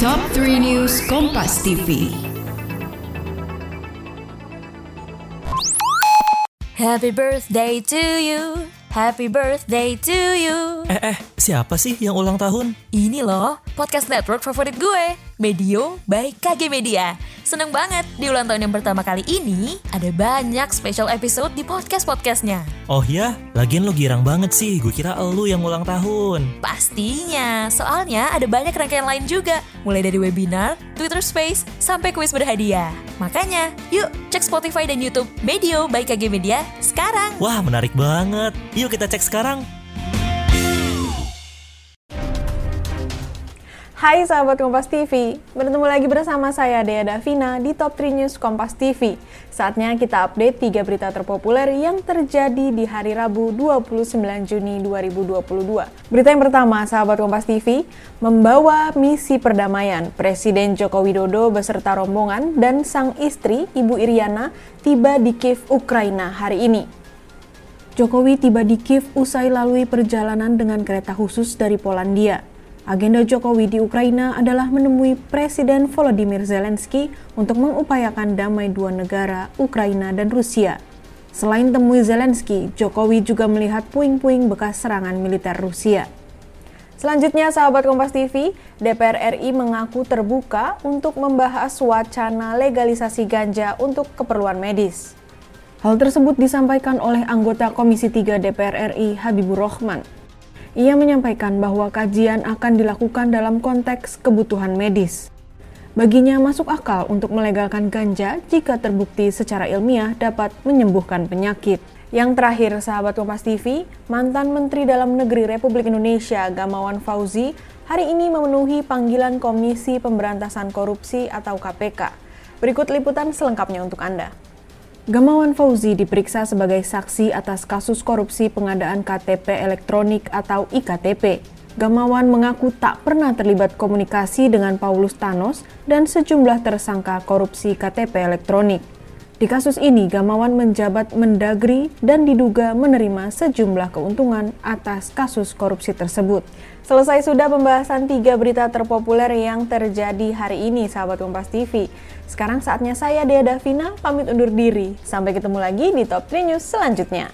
Top 3 News Kompas TV. Happy birthday to you. Happy birthday to you. Eh, eh, siapa sih yang ulang tahun? Ini loh, podcast network favorit gue, Medio by KG Media. Seneng banget, di ulang tahun yang pertama kali ini, ada banyak special episode di podcast-podcastnya. Oh ya, lagian lo girang banget sih. Gue kira elu yang ulang tahun. Pastinya, soalnya ada banyak rangkaian lain juga. Mulai dari webinar, Twitter Space, sampai kuis berhadiah. Makanya, yuk cek Spotify dan Youtube Medio by KG Media sekarang. Wah, menarik banget. Yuk kita cek sekarang. Hai sahabat Kompas TV, bertemu lagi bersama saya Dea Davina di Top 3 News Kompas TV. Saatnya kita update 3 berita terpopuler yang terjadi di hari Rabu 29 Juni 2022. Berita yang pertama, sahabat Kompas TV, membawa misi perdamaian. Presiden Joko Widodo beserta rombongan dan sang istri, Ibu Iriana, tiba di Kiev, Ukraina hari ini. Jokowi tiba di Kiev usai lalui perjalanan dengan kereta khusus dari Polandia. Agenda Jokowi di Ukraina adalah menemui Presiden Volodymyr Zelensky untuk mengupayakan damai dua negara, Ukraina dan Rusia. Selain temui Zelensky, Jokowi juga melihat puing-puing bekas serangan militer Rusia. Selanjutnya, sahabat Kompas TV, DPR RI mengaku terbuka untuk membahas wacana legalisasi ganja untuk keperluan medis. Hal tersebut disampaikan oleh anggota Komisi 3 DPR RI Habibur Rahman. Ia menyampaikan bahwa kajian akan dilakukan dalam konteks kebutuhan medis. Baginya masuk akal untuk melegalkan ganja jika terbukti secara ilmiah dapat menyembuhkan penyakit. Yang terakhir, sahabat Kompas TV, mantan Menteri Dalam Negeri Republik Indonesia Gamawan Fauzi hari ini memenuhi panggilan Komisi Pemberantasan Korupsi atau KPK. Berikut liputan selengkapnya untuk Anda. Gamawan Fauzi diperiksa sebagai saksi atas kasus korupsi pengadaan KTP elektronik atau IKTP. Gamawan mengaku tak pernah terlibat komunikasi dengan Paulus Thanos dan sejumlah tersangka korupsi KTP elektronik. Di kasus ini, Gamawan menjabat Mendagri dan diduga menerima sejumlah keuntungan atas kasus korupsi tersebut. Selesai sudah pembahasan tiga berita terpopuler yang terjadi hari ini, sahabat Kompas TV. Sekarang saatnya saya, Dea Davina, pamit undur diri. Sampai ketemu lagi di Top 3 News selanjutnya.